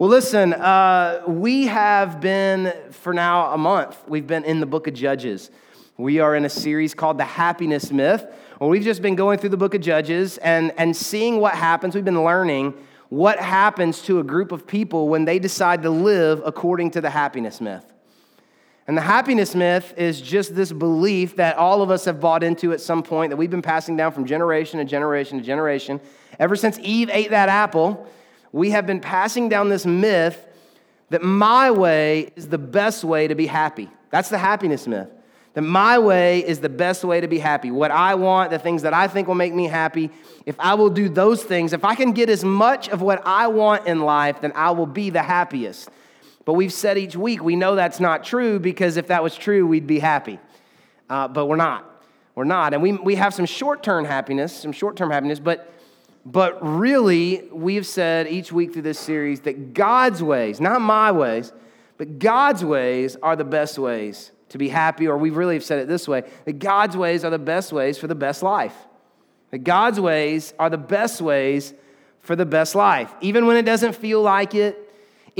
Well, listen, uh, we have been for now a month, we've been in the book of Judges. We are in a series called The Happiness Myth. Well, we've just been going through the book of Judges and, and seeing what happens. We've been learning what happens to a group of people when they decide to live according to the happiness myth. And the happiness myth is just this belief that all of us have bought into at some point that we've been passing down from generation to generation to generation. Ever since Eve ate that apple, we have been passing down this myth that my way is the best way to be happy. That's the happiness myth. That my way is the best way to be happy. What I want, the things that I think will make me happy, if I will do those things, if I can get as much of what I want in life, then I will be the happiest. But we've said each week, we know that's not true because if that was true, we'd be happy. Uh, but we're not. We're not. And we, we have some short term happiness, some short term happiness, but but really, we've said each week through this series that God's ways, not my ways, but God's ways are the best ways to be happy, or we really have said it this way that God's ways are the best ways for the best life. That God's ways are the best ways for the best life. Even when it doesn't feel like it,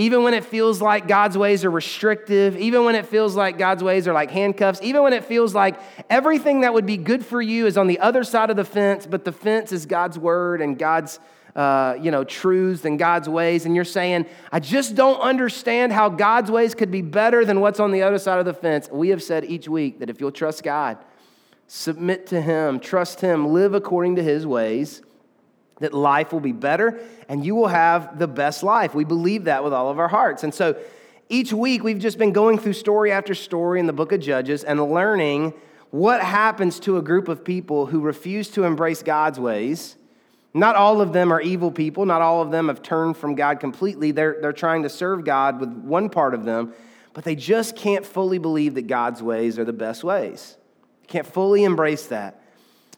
even when it feels like God's ways are restrictive, even when it feels like God's ways are like handcuffs, even when it feels like everything that would be good for you is on the other side of the fence, but the fence is God's word and God's uh, you know truths and God's ways, and you're saying, I just don't understand how God's ways could be better than what's on the other side of the fence. We have said each week that if you'll trust God, submit to Him, trust Him, live according to His ways that life will be better and you will have the best life. We believe that with all of our hearts. And so each week we've just been going through story after story in the book of Judges and learning what happens to a group of people who refuse to embrace God's ways. Not all of them are evil people. Not all of them have turned from God completely. They're, they're trying to serve God with one part of them, but they just can't fully believe that God's ways are the best ways. Can't fully embrace that.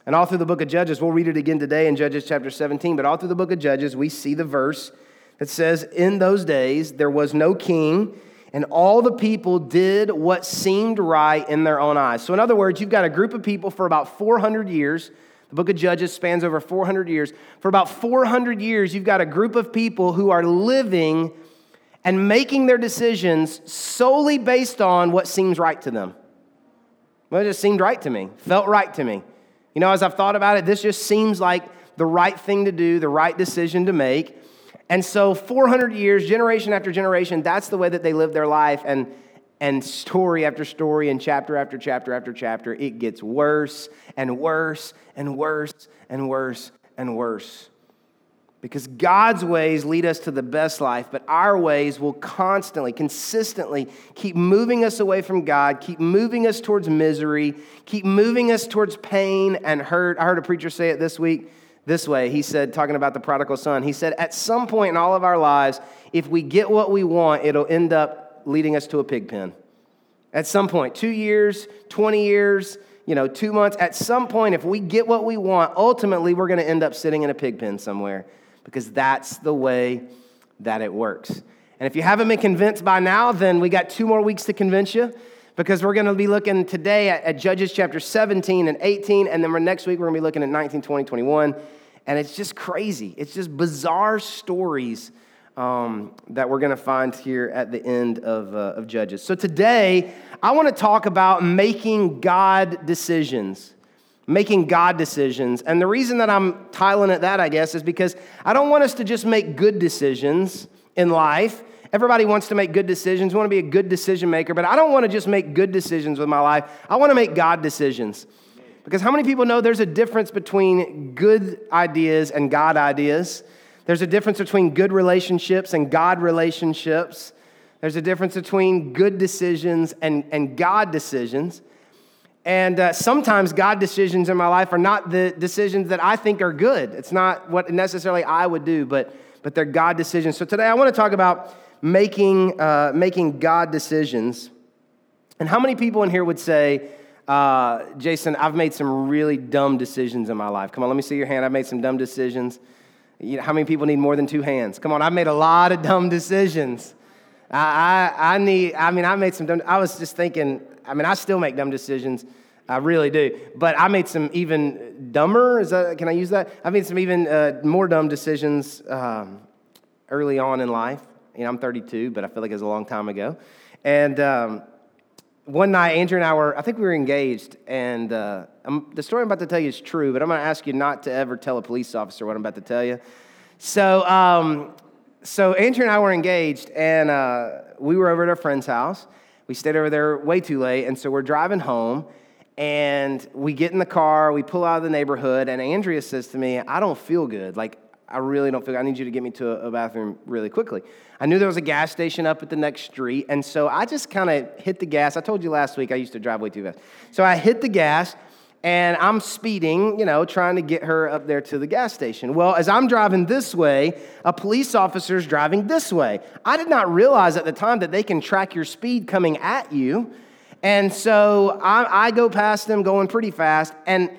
And all through the book of Judges, we'll read it again today in Judges chapter 17, but all through the book of Judges, we see the verse that says, In those days there was no king, and all the people did what seemed right in their own eyes. So, in other words, you've got a group of people for about 400 years. The book of Judges spans over 400 years. For about 400 years, you've got a group of people who are living and making their decisions solely based on what seems right to them. Well, it just seemed right to me, felt right to me. You know, as I've thought about it, this just seems like the right thing to do, the right decision to make. And so, 400 years, generation after generation, that's the way that they live their life. And, and story after story, and chapter after chapter after chapter, it gets worse and worse and worse and worse and worse. Because God's ways lead us to the best life, but our ways will constantly, consistently keep moving us away from God, keep moving us towards misery, keep moving us towards pain and hurt. I heard a preacher say it this week this way. He said, talking about the prodigal son, he said, At some point in all of our lives, if we get what we want, it'll end up leading us to a pig pen. At some point, two years, 20 years, you know, two months, at some point, if we get what we want, ultimately we're going to end up sitting in a pig pen somewhere because that's the way that it works. And if you haven't been convinced by now, then we got two more weeks to convince you because we're going to be looking today at, at, Judges chapter 17 and 18, and then next week we're going to be looking at 19, 20, 21. And it's just crazy. It's just bizarre stories um, that we're going to find here at the end of, uh, of Judges. So today, I want to talk about making God decisions making God decisions. And the reason that I'm tiling at that, I guess, is because I don't want us to just make good decisions in life. Everybody wants to make good decisions, want to be a good decision maker, but I don't want to just make good decisions with my life. I want to make God decisions. Because how many people know there's a difference between good ideas and God ideas? There's a difference between good relationships and God relationships. There's a difference between good decisions and, and God decisions. And uh, sometimes God decisions in my life are not the decisions that I think are good. It's not what necessarily I would do, but, but they're God decisions. So today I want to talk about making, uh, making God decisions. And how many people in here would say, uh, Jason, I've made some really dumb decisions in my life? Come on, let me see your hand. I've made some dumb decisions. You know, how many people need more than two hands? Come on, I've made a lot of dumb decisions. I, I, I need, I mean, I made some dumb, I was just thinking, I mean, I still make dumb decisions. I really do. But I made some even dumber. Is that? Can I use that? I made some even uh, more dumb decisions um, early on in life. You know, I'm 32, but I feel like it was a long time ago. And um, one night, Andrea and I were, I think we were engaged. And uh, the story I'm about to tell you is true, but I'm going to ask you not to ever tell a police officer what I'm about to tell you. So, um, so Andrea and I were engaged, and uh, we were over at our friend's house. We stayed over there way too late, and so we're driving home, and we get in the car, we pull out of the neighborhood, and Andrea says to me, I don't feel good. Like, I really don't feel good. I need you to get me to a bathroom really quickly. I knew there was a gas station up at the next street, and so I just kind of hit the gas. I told you last week I used to drive way too fast. So I hit the gas, and I'm speeding, you know, trying to get her up there to the gas station. Well, as I'm driving this way, a police officer is driving this way. I did not realize at the time that they can track your speed coming at you. And so I, I go past them going pretty fast, and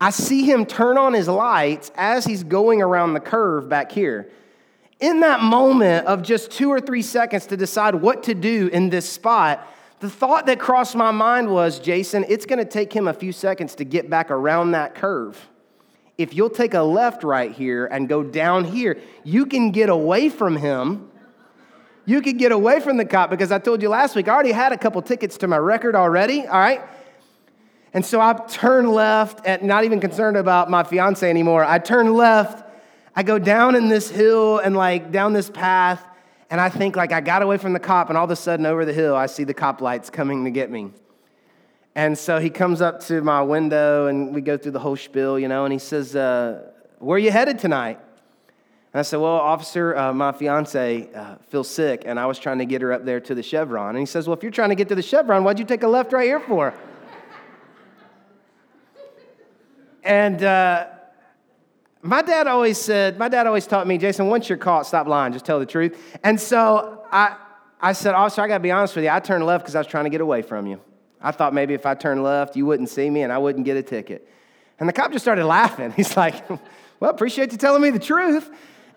I see him turn on his lights as he's going around the curve back here. In that moment of just two or three seconds to decide what to do in this spot, the thought that crossed my mind was Jason, it's going to take him a few seconds to get back around that curve. If you'll take a left right here and go down here, you can get away from him. You can get away from the cop because I told you last week, I already had a couple tickets to my record already, all right? And so I turn left, and not even concerned about my fiance anymore. I turn left, I go down in this hill and like down this path, and I think like I got away from the cop, and all of a sudden over the hill, I see the cop lights coming to get me. And so he comes up to my window, and we go through the whole spiel, you know, and he says, uh, Where are you headed tonight? And I said, Well, officer, uh, my fiance uh, feels sick, and I was trying to get her up there to the Chevron. And he says, Well, if you're trying to get to the Chevron, why'd you take a left right here for? And uh, my dad always said, my dad always taught me, Jason, once you're caught, stop lying, just tell the truth. And so I, I said, officer, I got to be honest with you. I turned left because I was trying to get away from you. I thought maybe if I turned left, you wouldn't see me and I wouldn't get a ticket. And the cop just started laughing. He's like, well, appreciate you telling me the truth.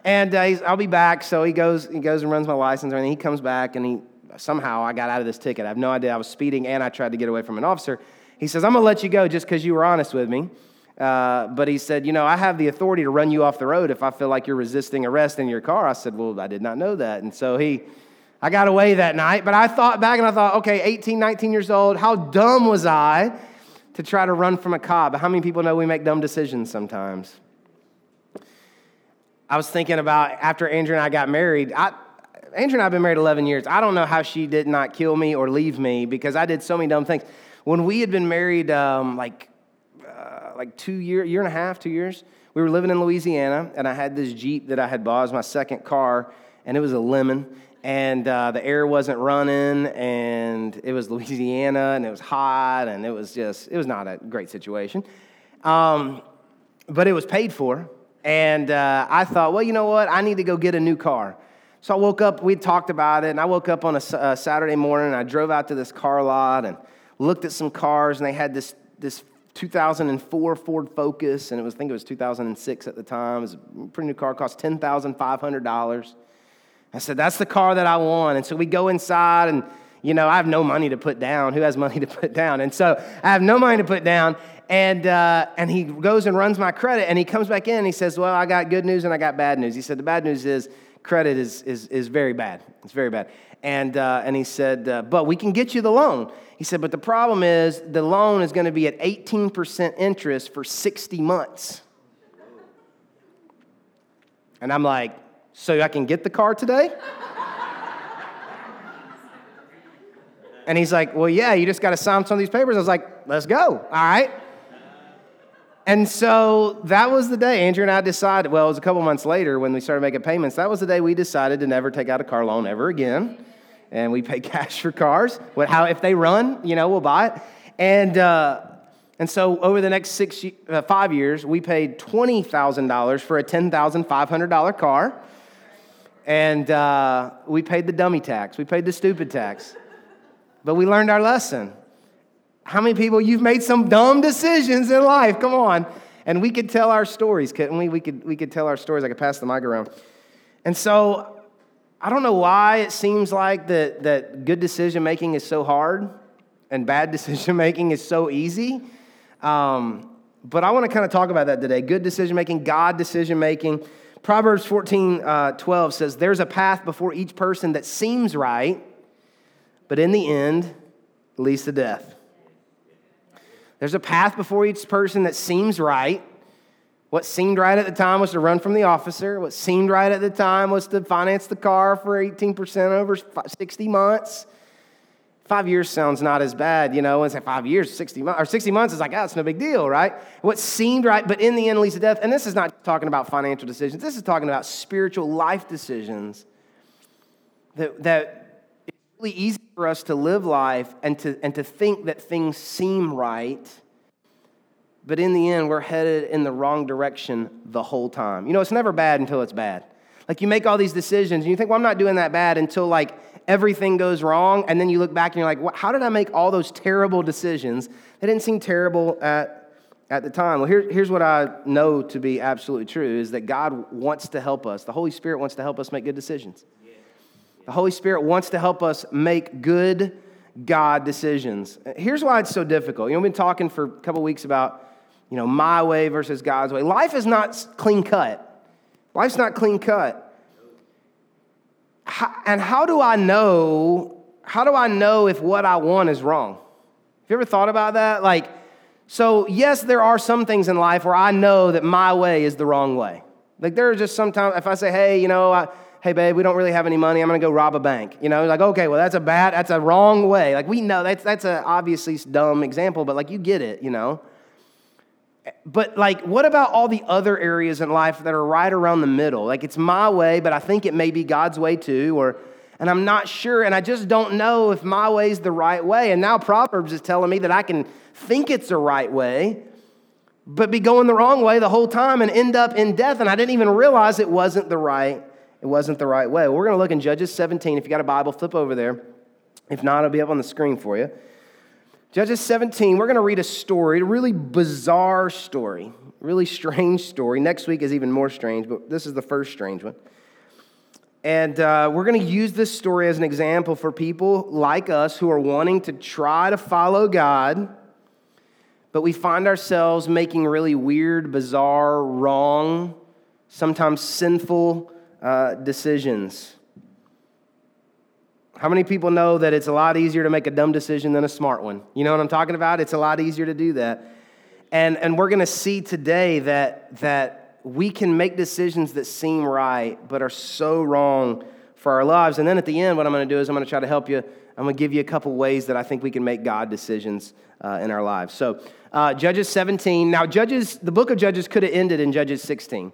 And uh, I'll be back. So he goes, he goes and runs my license, and he comes back, and he somehow I got out of this ticket. I have no idea. I was speeding, and I tried to get away from an officer. He says, I'm going to let you go just because you were honest with me. Uh, but he said, You know, I have the authority to run you off the road if I feel like you're resisting arrest in your car. I said, Well, I did not know that. And so he, I got away that night. But I thought back and I thought, okay, 18, 19 years old, how dumb was I to try to run from a cop? How many people know we make dumb decisions sometimes? I was thinking about after Andrea and I got married. I, Andrea and I have been married 11 years. I don't know how she did not kill me or leave me because I did so many dumb things. When we had been married, um, like like two year, year and a half, two years. We were living in Louisiana, and I had this Jeep that I had bought as my second car, and it was a lemon. And uh, the air wasn't running, and it was Louisiana, and it was hot, and it was just, it was not a great situation. Um, but it was paid for, and uh, I thought, well, you know what? I need to go get a new car. So I woke up, we talked about it, and I woke up on a, a Saturday morning, and I drove out to this car lot and looked at some cars, and they had this, this 2004 Ford Focus, and it was, I think it was 2006 at the time. It was a pretty new car, cost $10,500. I said, that's the car that I want. And so we go inside, and, you know, I have no money to put down. Who has money to put down? And so I have no money to put down. And, uh, and he goes and runs my credit, and he comes back in and he says, Well, I got good news and I got bad news. He said, The bad news is credit is, is, is very bad. It's very bad. And, uh, and he said, uh, But we can get you the loan. He said, But the problem is the loan is going to be at 18% interest for 60 months. And I'm like, So I can get the car today? and he's like, Well, yeah, you just got to sign some of these papers. I was like, Let's go. All right. And so that was the day Andrea and I decided, well, it was a couple months later when we started making payments. That was the day we decided to never take out a car loan ever again. And we pay cash for cars. What, how, if they run, you know, we'll buy it. And, uh, and so over the next six, uh, five years, we paid $20,000 for a $10,500 car. And uh, we paid the dummy tax. We paid the stupid tax. But we learned our lesson. How many people you've made some dumb decisions in life? Come on. And we could tell our stories, couldn't we? We could, we could tell our stories. I could pass the mic around. And so I don't know why it seems like that, that good decision making is so hard and bad decision making is so easy. Um, but I want to kind of talk about that today. Good decision making, God decision making. Proverbs 14 uh, 12 says, There's a path before each person that seems right, but in the end leads to death. There's a path before each person that seems right. What seemed right at the time was to run from the officer. What seemed right at the time was to finance the car for 18% over 60 months. Five years sounds not as bad, you know. It's like five years, 60 months, or 60 months is like, oh, it's no big deal, right? What seemed right, but in the end leads to death. And this is not talking about financial decisions. This is talking about spiritual life decisions that, that it's really easy for us to live life and to, and to think that things seem right, but in the end, we're headed in the wrong direction the whole time. You know, it's never bad until it's bad. Like you make all these decisions and you think, well, I'm not doing that bad until like everything goes wrong. And then you look back and you're like, how did I make all those terrible decisions They didn't seem terrible at, at the time? Well, here, here's what I know to be absolutely true is that God wants to help us. The Holy Spirit wants to help us make good decisions. The Holy Spirit wants to help us make good God decisions. Here's why it's so difficult. You know, we've been talking for a couple weeks about, you know, my way versus God's way. Life is not clean cut. Life's not clean cut and how do I know? How do I know if what I want is wrong? Have you ever thought about that? Like, so yes, there are some things in life where I know that my way is the wrong way. Like there are just sometimes if I say, hey, you know, I, hey babe, we don't really have any money. I'm gonna go rob a bank. You know, like okay, well that's a bad, that's a wrong way. Like we know that's that's a obviously dumb example, but like you get it, you know. But, like, what about all the other areas in life that are right around the middle? Like, it's my way, but I think it may be God's way too, or, and I'm not sure, and I just don't know if my way is the right way. And now Proverbs is telling me that I can think it's the right way, but be going the wrong way the whole time and end up in death. And I didn't even realize it wasn't the right, it wasn't the right way. We're going to look in Judges 17. If you got a Bible, flip over there. If not, it'll be up on the screen for you. Judges 17, we're going to read a story, a really bizarre story, really strange story. Next week is even more strange, but this is the first strange one. And uh, we're going to use this story as an example for people like us who are wanting to try to follow God, but we find ourselves making really weird, bizarre, wrong, sometimes sinful uh, decisions. How many people know that it's a lot easier to make a dumb decision than a smart one? You know what I'm talking about? It's a lot easier to do that. And, and we're going to see today that, that we can make decisions that seem right, but are so wrong for our lives. And then at the end, what I'm going to do is I'm going to try to help you. I'm going to give you a couple ways that I think we can make God decisions uh, in our lives. So, uh, Judges 17. Now, Judges, the book of Judges could have ended in Judges 16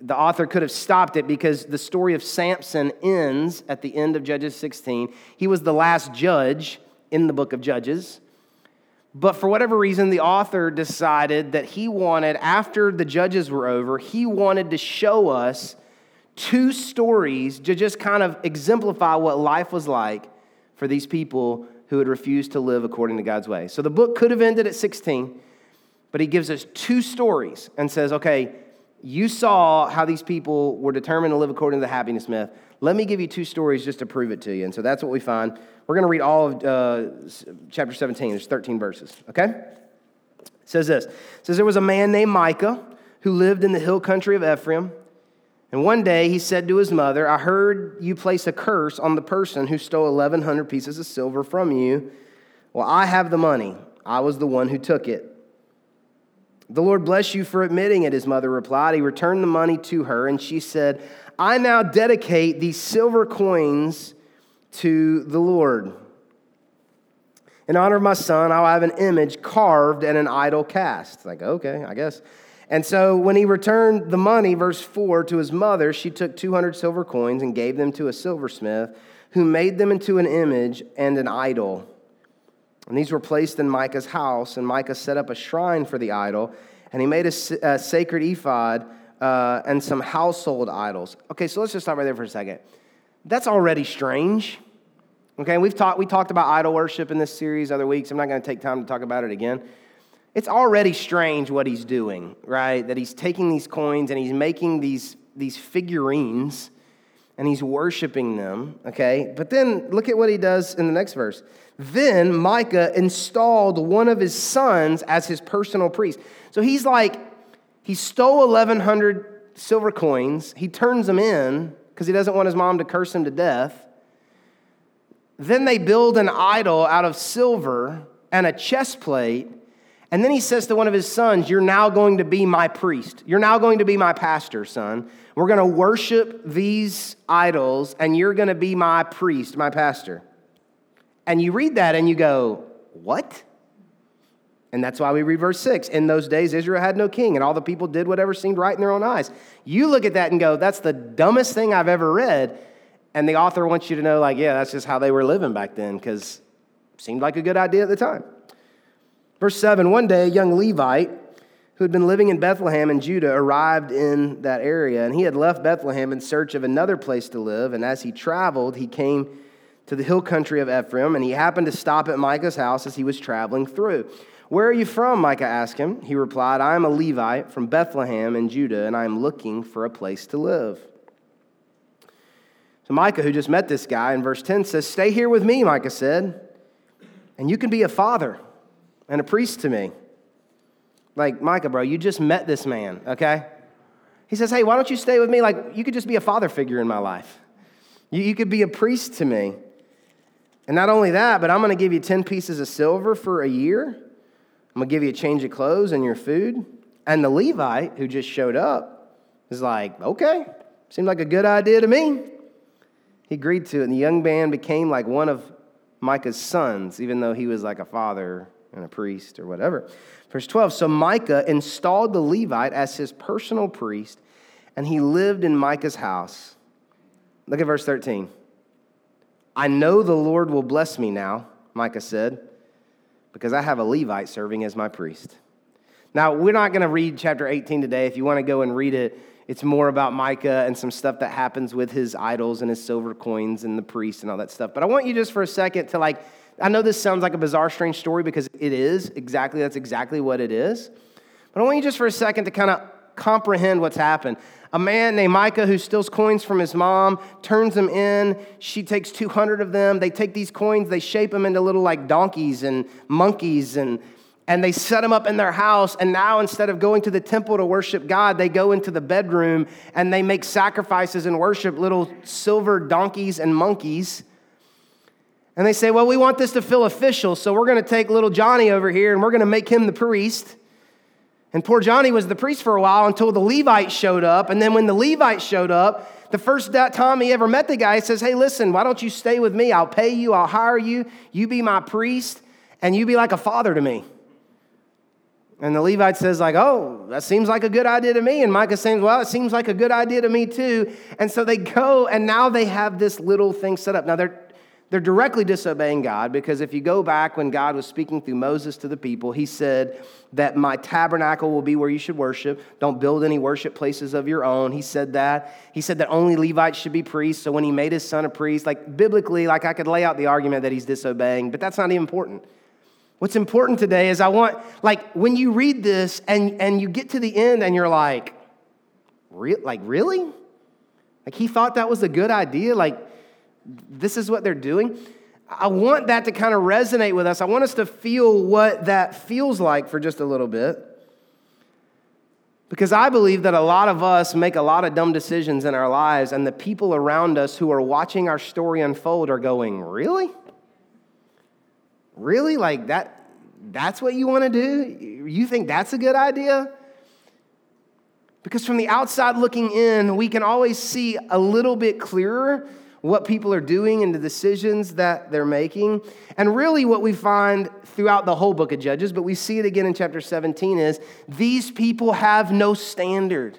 the author could have stopped it because the story of Samson ends at the end of Judges 16. He was the last judge in the book of Judges. But for whatever reason, the author decided that he wanted, after the judges were over, he wanted to show us two stories to just kind of exemplify what life was like for these people who had refused to live according to God's way. So the book could have ended at 16, but he gives us two stories and says, okay, you saw how these people were determined to live according to the happiness myth. Let me give you two stories just to prove it to you. And so that's what we find. We're going to read all of uh, chapter 17. There's 13 verses, okay? It says this. It says, There was a man named Micah who lived in the hill country of Ephraim. And one day he said to his mother, I heard you place a curse on the person who stole 1,100 pieces of silver from you. Well, I have the money. I was the one who took it. The Lord bless you for admitting it, his mother replied. He returned the money to her, and she said, I now dedicate these silver coins to the Lord. In honor of my son, I'll have an image carved and an idol cast. Like, okay, I guess. And so when he returned the money, verse 4, to his mother, she took 200 silver coins and gave them to a silversmith who made them into an image and an idol. And these were placed in Micah's house, and Micah set up a shrine for the idol, and he made a, a sacred ephod uh, and some household idols. Okay, so let's just stop right there for a second. That's already strange. Okay, we've talked we talked about idol worship in this series other weeks. I'm not going to take time to talk about it again. It's already strange what he's doing, right? That he's taking these coins and he's making these these figurines and he's worshiping them, okay? But then look at what he does in the next verse. Then Micah installed one of his sons as his personal priest. So he's like, he stole 1,100 silver coins. He turns them in because he doesn't want his mom to curse him to death. Then they build an idol out of silver and a chest plate. And then he says to one of his sons, You're now going to be my priest. You're now going to be my pastor, son. We're going to worship these idols, and you're going to be my priest, my pastor. And you read that and you go, What? And that's why we read verse 6. In those days, Israel had no king, and all the people did whatever seemed right in their own eyes. You look at that and go, That's the dumbest thing I've ever read. And the author wants you to know, like, yeah, that's just how they were living back then, because it seemed like a good idea at the time. Verse 7 One day, a young Levite who had been living in Bethlehem in Judah arrived in that area, and he had left Bethlehem in search of another place to live. And as he traveled, he came to the hill country of Ephraim, and he happened to stop at Micah's house as he was traveling through. Where are you from? Micah asked him. He replied, I am a Levite from Bethlehem in Judah, and I am looking for a place to live. So Micah, who just met this guy in verse 10, says, Stay here with me, Micah said, and you can be a father and a priest to me. Like, Micah, bro, you just met this man, okay? He says, Hey, why don't you stay with me? Like, you could just be a father figure in my life. You, you could be a priest to me. And not only that, but I'm going to give you 10 pieces of silver for a year. I'm going to give you a change of clothes and your food. And the Levite who just showed up is like, Okay, seemed like a good idea to me. He agreed to it, and the young man became like one of Micah's sons, even though he was like a father and a priest or whatever. Verse 12 So Micah installed the Levite as his personal priest, and he lived in Micah's house. Look at verse 13. I know the Lord will bless me now, Micah said, because I have a Levite serving as my priest. Now, we're not going to read chapter 18 today. If you want to go and read it, it's more about Micah and some stuff that happens with his idols and his silver coins and the priests and all that stuff. But I want you just for a second to like, I know this sounds like a bizarre, strange story because it is exactly, that's exactly what it is. But I want you just for a second to kind of comprehend what's happened. A man named Micah who steals coins from his mom, turns them in. She takes 200 of them. They take these coins, they shape them into little like donkeys and monkeys and and they set them up in their house. And now, instead of going to the temple to worship God, they go into the bedroom and they make sacrifices and worship little silver donkeys and monkeys. And they say, Well, we want this to feel official, so we're going to take little Johnny over here and we're going to make him the priest. And poor Johnny was the priest for a while until the Levite showed up. And then when the Levite showed up, the first time he ever met the guy, he says, Hey, listen, why don't you stay with me? I'll pay you, I'll hire you, you be my priest, and you be like a father to me. And the Levite says, like, oh, that seems like a good idea to me. And Micah says, well, it seems like a good idea to me too. And so they go, and now they have this little thing set up. Now they're they're directly disobeying God because if you go back when God was speaking through Moses to the people, he said that my tabernacle will be where you should worship. Don't build any worship places of your own. He said that. He said that only Levites should be priests. So when he made his son a priest, like biblically, like I could lay out the argument that he's disobeying, but that's not even important. What's important today is I want, like, when you read this and, and you get to the end and you're like, Re- like, really? Like, he thought that was a good idea? Like, this is what they're doing? I want that to kind of resonate with us. I want us to feel what that feels like for just a little bit. Because I believe that a lot of us make a lot of dumb decisions in our lives, and the people around us who are watching our story unfold are going, Really? Really? Like that that's what you want to do? You think that's a good idea? Because from the outside looking in, we can always see a little bit clearer what people are doing and the decisions that they're making. And really, what we find throughout the whole book of Judges, but we see it again in chapter 17, is these people have no standard.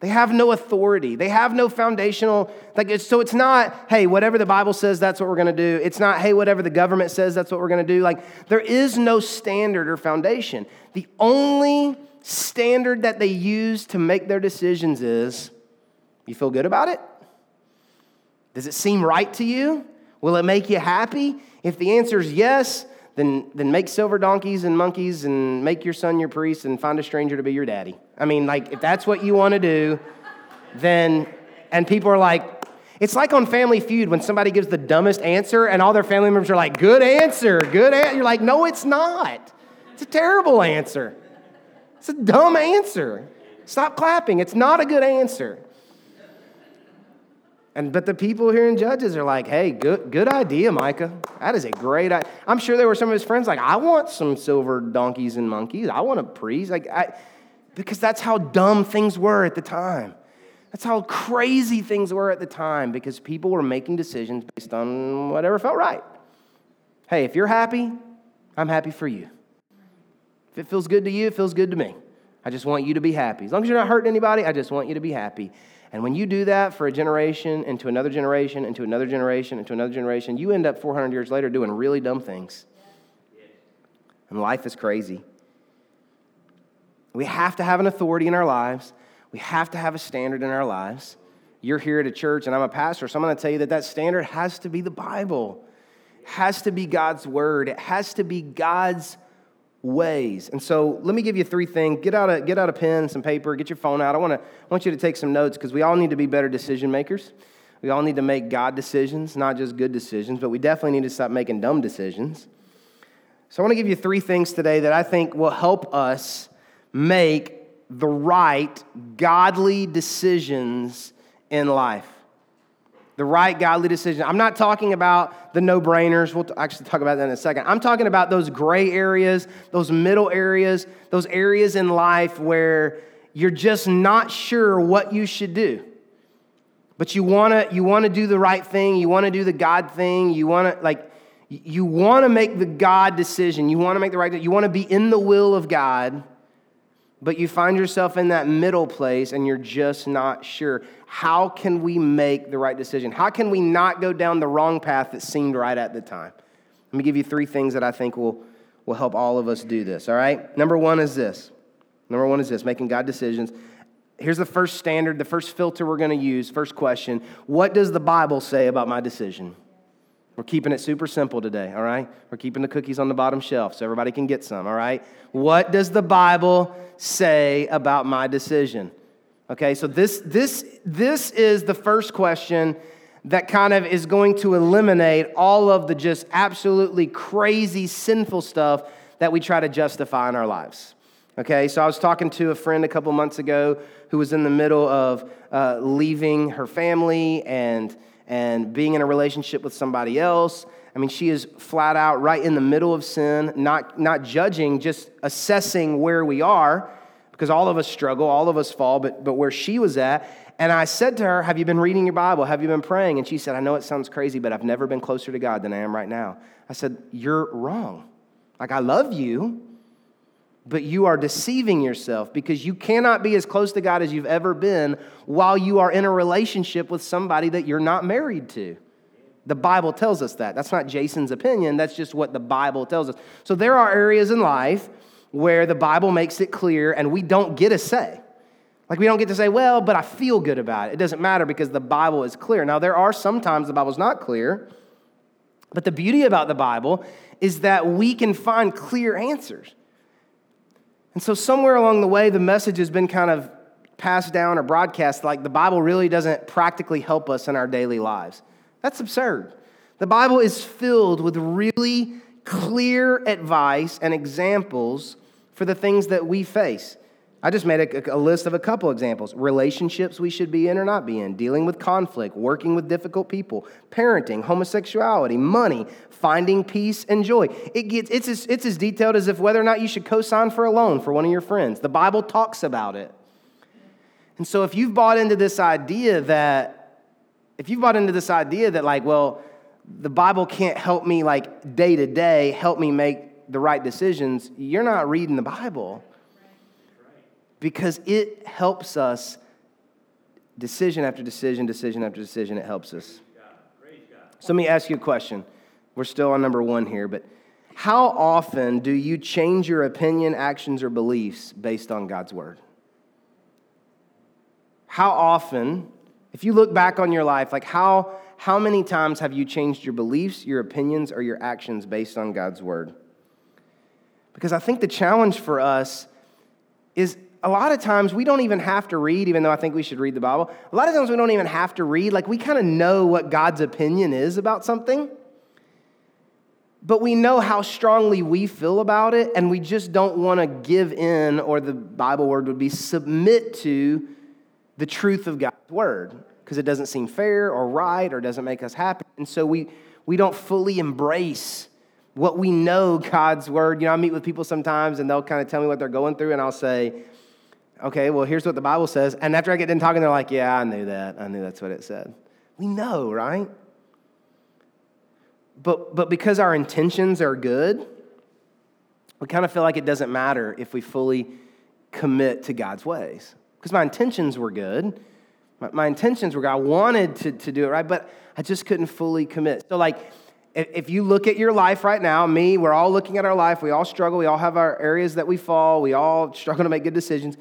They have no authority. They have no foundational, like, it's, so it's not, hey, whatever the Bible says, that's what we're going to do. It's not, hey, whatever the government says, that's what we're going to do. Like, there is no standard or foundation. The only standard that they use to make their decisions is you feel good about it? Does it seem right to you? Will it make you happy? If the answer is yes, then, then make silver donkeys and monkeys and make your son your priest and find a stranger to be your daddy. I mean, like, if that's what you want to do, then, and people are like, it's like on Family Feud when somebody gives the dumbest answer and all their family members are like, good answer, good answer. You're like, no, it's not. It's a terrible answer. It's a dumb answer. Stop clapping. It's not a good answer. And but the people here in Judges are like, hey, good, good idea, Micah. That is a great idea. I'm sure there were some of his friends like, I want some silver donkeys and monkeys. I want a priest. Like, I, because that's how dumb things were at the time. That's how crazy things were at the time because people were making decisions based on whatever felt right. Hey, if you're happy, I'm happy for you. If it feels good to you, it feels good to me. I just want you to be happy. As long as you're not hurting anybody, I just want you to be happy. And when you do that for a generation, into another generation, into another generation, into another generation, you end up 400 years later doing really dumb things. And life is crazy. We have to have an authority in our lives, we have to have a standard in our lives. You're here at a church, and I'm a pastor, so I'm going to tell you that that standard has to be the Bible, has to be God's word, it has to be God's ways. And so let me give you three things. Get out a, get out a pen, some paper, get your phone out. I, wanna, I want you to take some notes because we all need to be better decision makers. We all need to make God decisions, not just good decisions, but we definitely need to stop making dumb decisions. So I want to give you three things today that I think will help us make the right, godly decisions in life the right godly decision. I'm not talking about the no brainers. We'll actually talk about that in a second. I'm talking about those gray areas, those middle areas, those areas in life where you're just not sure what you should do. But you wanna, you wanna do the right thing, you wanna do the God thing, you wanna, like, you wanna make the God decision, you wanna make the right, you wanna be in the will of God but you find yourself in that middle place and you're just not sure. How can we make the right decision? How can we not go down the wrong path that seemed right at the time? Let me give you three things that I think will, will help all of us do this, all right? Number one is this. Number one is this making God decisions. Here's the first standard, the first filter we're going to use. First question What does the Bible say about my decision? We're keeping it super simple today, all right? We're keeping the cookies on the bottom shelf so everybody can get some, all right? What does the Bible say about my decision? Okay, so this, this, this is the first question that kind of is going to eliminate all of the just absolutely crazy, sinful stuff that we try to justify in our lives. Okay, so I was talking to a friend a couple months ago who was in the middle of uh, leaving her family and and being in a relationship with somebody else. I mean, she is flat out right in the middle of sin, not, not judging, just assessing where we are, because all of us struggle, all of us fall, but, but where she was at. And I said to her, Have you been reading your Bible? Have you been praying? And she said, I know it sounds crazy, but I've never been closer to God than I am right now. I said, You're wrong. Like, I love you, but you are deceiving yourself because you cannot be as close to God as you've ever been while you are in a relationship with somebody that you're not married to. The Bible tells us that. That's not Jason's opinion, that's just what the Bible tells us. So there are areas in life where the Bible makes it clear and we don't get a say. Like we don't get to say, well, but I feel good about it. It doesn't matter because the Bible is clear. Now, there are sometimes the Bible's not clear, but the beauty about the Bible is that we can find clear answers. And so, somewhere along the way, the message has been kind of passed down or broadcast like the Bible really doesn't practically help us in our daily lives. That's absurd. The Bible is filled with really clear advice and examples for the things that we face. I just made a, a, list of a couple examples relationships we should be in or not be in, dealing with conflict, working with difficult people, parenting, homosexuality, money, finding peace and joy. It gets, it's, as, it's as detailed as if whether or not you should co sign for a loan for one of your friends. The Bible talks about it. And so if you've bought into this idea that, if you've bought into this idea that, like, well, the Bible can't help me, like, day to day, help me make the right decisions, you're not reading the Bible because it helps us decision after decision, decision after decision, it helps us. So let me ask you a question. We're still on number one here, but how often do you change your opinion, actions, or beliefs based on God's word? How often, if you look back on your life, like how, how many times have you changed your beliefs, your opinions, or your actions based on God's word? Because I think the challenge for us is a lot of times we don't even have to read, even though I think we should read the Bible. A lot of times we don't even have to read. Like we kind of know what God's opinion is about something but we know how strongly we feel about it, and we just don't want to give in, or the Bible word would be submit to the truth of God's word because it doesn't seem fair or right or doesn't make us happy. And so we, we don't fully embrace what we know God's word. You know, I meet with people sometimes and they'll kind of tell me what they're going through, and I'll say, okay, well, here's what the Bible says. And after I get done talking, they're like, yeah, I knew that. I knew that's what it said. We know, right? But, but because our intentions are good, we kind of feel like it doesn't matter if we fully commit to God's ways. Because my intentions were good. My, my, intentions were good. I wanted to, to do it right, but I just couldn't fully commit. So, like, if, if you look at your life right now, me, we're all looking at our life. We all struggle. We all have our areas that we fall. We all struggle to make good decisions.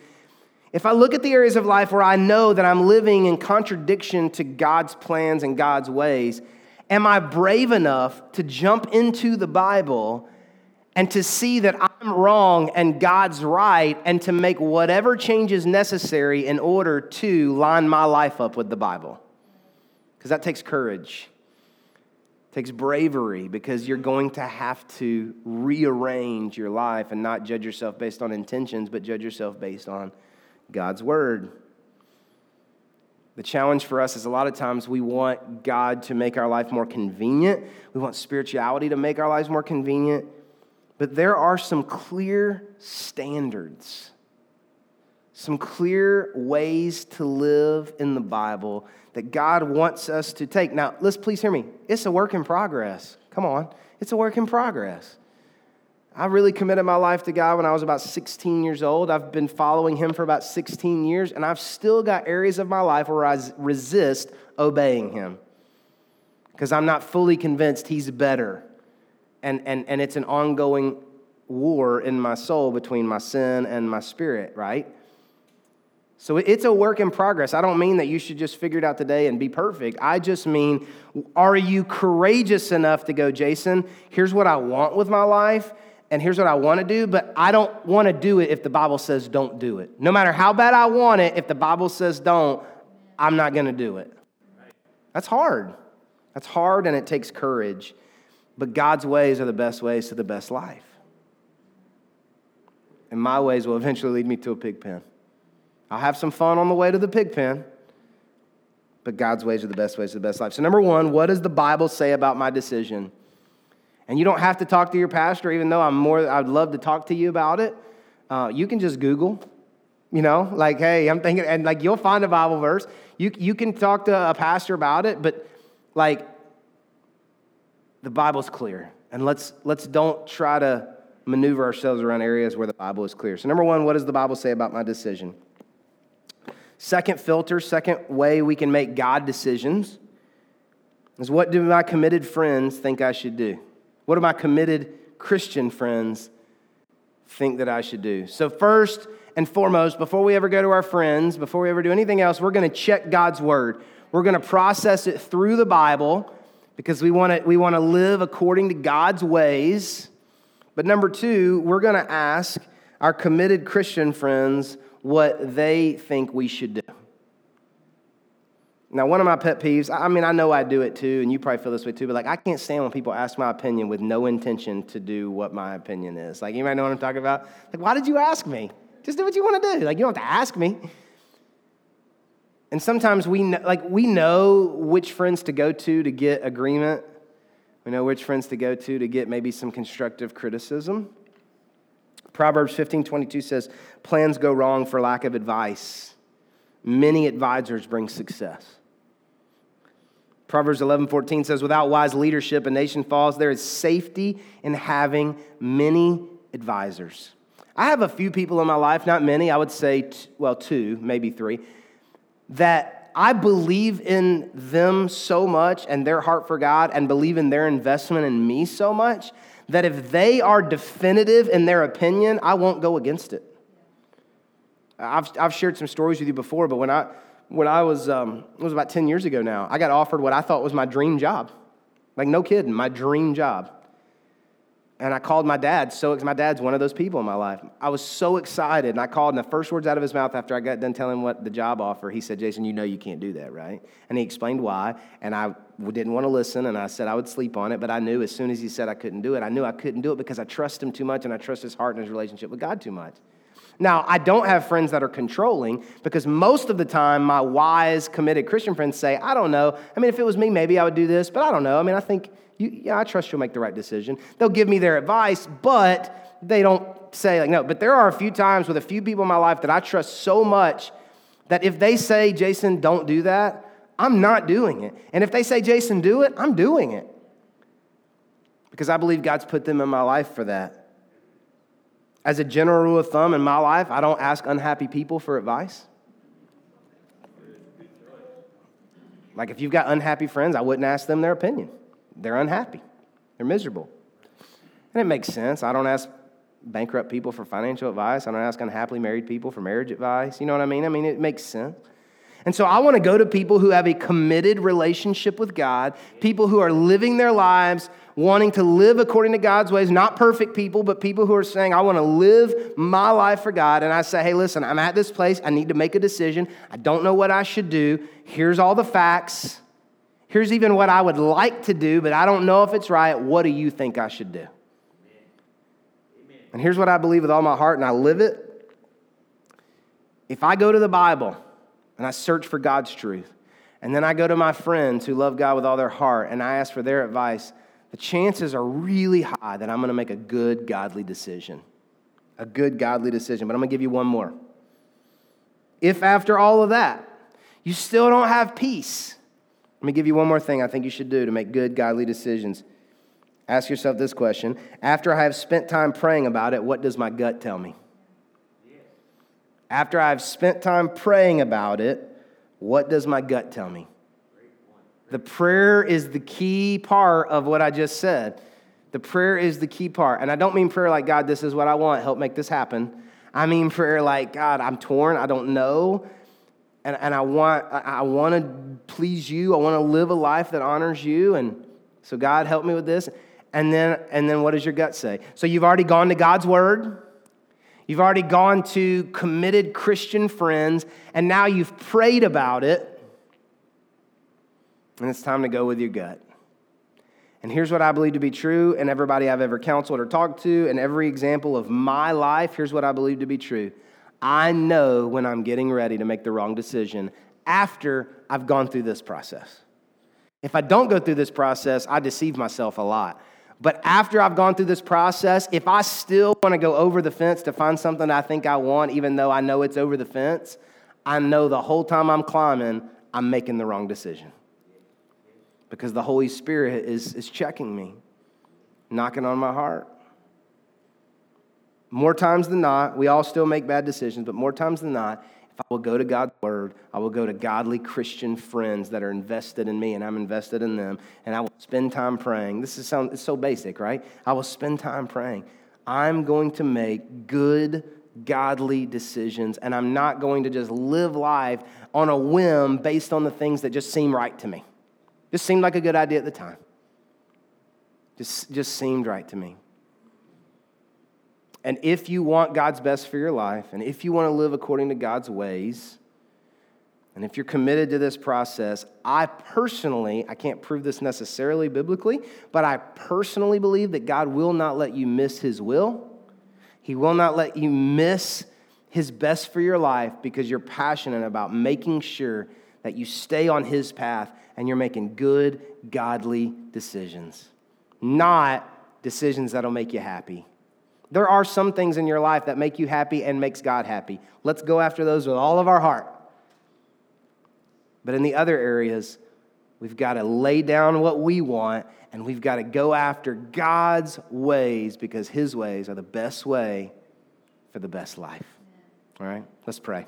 If I look at the areas of life where I know that I'm living in contradiction to God's plans and God's ways, Am I brave enough to jump into the Bible and to see that I'm wrong and God's right and to make whatever changes necessary in order to line my life up with the Bible? Because that takes courage. It takes bravery because you're going to have to rearrange your life and not judge yourself based on intentions, but judge yourself based on God's word. The challenge for us is a lot of times we want God to make our life more convenient. We want spirituality to make our lives more convenient. But there are some clear standards, some clear ways to live in the Bible that God wants us to take. Now, let's please hear me. It's a work in progress. Come on. It's a work in progress. I really committed my life to God when I was about 16 years old. I've been following Him for about 16 years, and I've still got areas of my life where I resist obeying Him because I'm not fully convinced He's better. And, and, and it's an ongoing war in my soul between my sin and my spirit, right? So it's a work in progress. I don't mean that you should just figure it out today and be perfect. I just mean, are you courageous enough to go, Jason, here's what I want with my life? And here's what I want to do, but I don't want to do it if the Bible says don't do it. No matter how bad I want it, if the Bible says don't, I'm not going to do it. That's hard. That's hard and it takes courage. But God's ways are the best ways to the best life. And my ways will eventually lead me to a pig pen. I'll have some fun on the way to the pig pen, but God's ways are the best ways to the best life. So, number one, what does the Bible say about my decision? And you don't have to talk to your pastor, even though I'm more, I'd love to talk to you about it. Uh, you can just Google, you know, like, hey, I'm thinking, and like you'll find a Bible verse. You, you can talk to a pastor about it, but like the Bible's clear. And let's, let's don't try to maneuver ourselves around areas where the Bible is clear. So, number one, what does the Bible say about my decision? Second filter, second way we can make God decisions is what do my committed friends think I should do? What do my committed Christian friends think that I should do? So, first and foremost, before we ever go to our friends, before we ever do anything else, we're going to check God's word. We're going to process it through the Bible because we want to we want to live according to God's ways. But number 2, we're going to ask our committed Christian friends what they think we should do. Now, one of my pet peeves, I mean, I know I do it too, and you probably feel this way too, but like, I can't stand when people ask my opinion with no intention to do what my opinion is. Like, might know what I'm talking about? Like, why did you ask me? Just do what you want to do. Like, you don't have to ask me. And sometimes we know, like, we know which friends to go to to get agreement. We know which friends to go to to get maybe some constructive criticism. Proverbs 15 22 says, Plans go wrong for lack of advice. Many advisors bring success. Proverbs 11, 14 says, Without wise leadership, a nation falls. There is safety in having many advisors. I have a few people in my life, not many, I would say, t- well, two, maybe three, that I believe in them so much and their heart for God and believe in their investment in me so much that if they are definitive in their opinion, I won't go against it. I've, I've shared some stories with you before, but when I, when I was, um, it was about 10 years ago now, I got offered what I thought was my dream job. Like, no kidding, my dream job. And I called my dad. So my dad's one of those people in my life. I was so excited, and I called, and the first words out of his mouth after I got done telling him what the job offer, he said, "Jason, you know you can't do that, right?" And he explained why. And I didn't want to listen and I said I would sleep on it, but I knew as soon as he said I couldn't do it, I knew I couldn't do it because I trust him too much and I trust his heart and his relationship with God too much. Now, I don't have friends that are controlling because most of the time my wise, committed Christian friends say, I don't know. I mean, if it was me, maybe I would do this, but I don't know. I mean, I think, you, yeah, I trust you'll make the right decision. They'll give me their advice, but they don't say, like, no. But there are a few times with a few people in my life that I trust so much that if they say, Jason, don't do that, I'm not doing it. And if they say, Jason, do it, I'm doing it. Because I believe God's put them in my life for that. As a general rule of thumb in my life, I don't ask unhappy people for advice. Like if you've got unhappy friends, I wouldn't ask them their opinion. They're unhappy, they're miserable. And it makes sense. I don't ask bankrupt people for financial advice, I don't ask unhappily married people for marriage advice. You know what I mean? I mean, it makes sense. And so I want to go to people who have a committed relationship with God, people who are living their lives wanting to live according to God's ways, not perfect people, but people who are saying, I want to live my life for God. And I say, hey, listen, I'm at this place. I need to make a decision. I don't know what I should do. Here's all the facts. Here's even what I would like to do, but I don't know if it's right. What do you think I should do? And here's what I believe with all my heart, and I live it. If I go to the Bible, and I search for God's truth. And then I go to my friends who love God with all their heart and I ask for their advice. The chances are really high that I'm going to make a good, godly decision. A good, godly decision. But I'm going to give you one more. If after all of that, you still don't have peace, let me give you one more thing I think you should do to make good, godly decisions. Ask yourself this question After I have spent time praying about it, what does my gut tell me? After I've spent time praying about it, what does my gut tell me? The prayer is the key part of what I just said. The prayer is the key part. And I don't mean prayer like, God, this is what I want, help make this happen. I mean prayer like, God, I'm torn, I don't know. And, and I want I, want to please you. I want to live a life that honors you. And so God help me with this. And then and then what does your gut say? So you've already gone to God's word. You've already gone to committed Christian friends, and now you've prayed about it, and it's time to go with your gut. And here's what I believe to be true, and everybody I've ever counseled or talked to, and every example of my life, here's what I believe to be true. I know when I'm getting ready to make the wrong decision after I've gone through this process. If I don't go through this process, I deceive myself a lot. But after I've gone through this process, if I still want to go over the fence to find something I think I want, even though I know it's over the fence, I know the whole time I'm climbing, I'm making the wrong decision. Because the Holy Spirit is, is checking me, knocking on my heart. More times than not, we all still make bad decisions, but more times than not, if I will go to God's word, I will go to godly Christian friends that are invested in me and I'm invested in them, and I will spend time praying. This is sound, it's so basic, right? I will spend time praying. I'm going to make good, godly decisions, and I'm not going to just live life on a whim based on the things that just seem right to me. Just seemed like a good idea at the time. Just, just seemed right to me. And if you want God's best for your life, and if you want to live according to God's ways, and if you're committed to this process, I personally, I can't prove this necessarily biblically, but I personally believe that God will not let you miss His will. He will not let you miss His best for your life because you're passionate about making sure that you stay on His path and you're making good, godly decisions, not decisions that'll make you happy. There are some things in your life that make you happy and makes God happy. Let's go after those with all of our heart. But in the other areas, we've got to lay down what we want and we've got to go after God's ways because his ways are the best way for the best life. All right? Let's pray.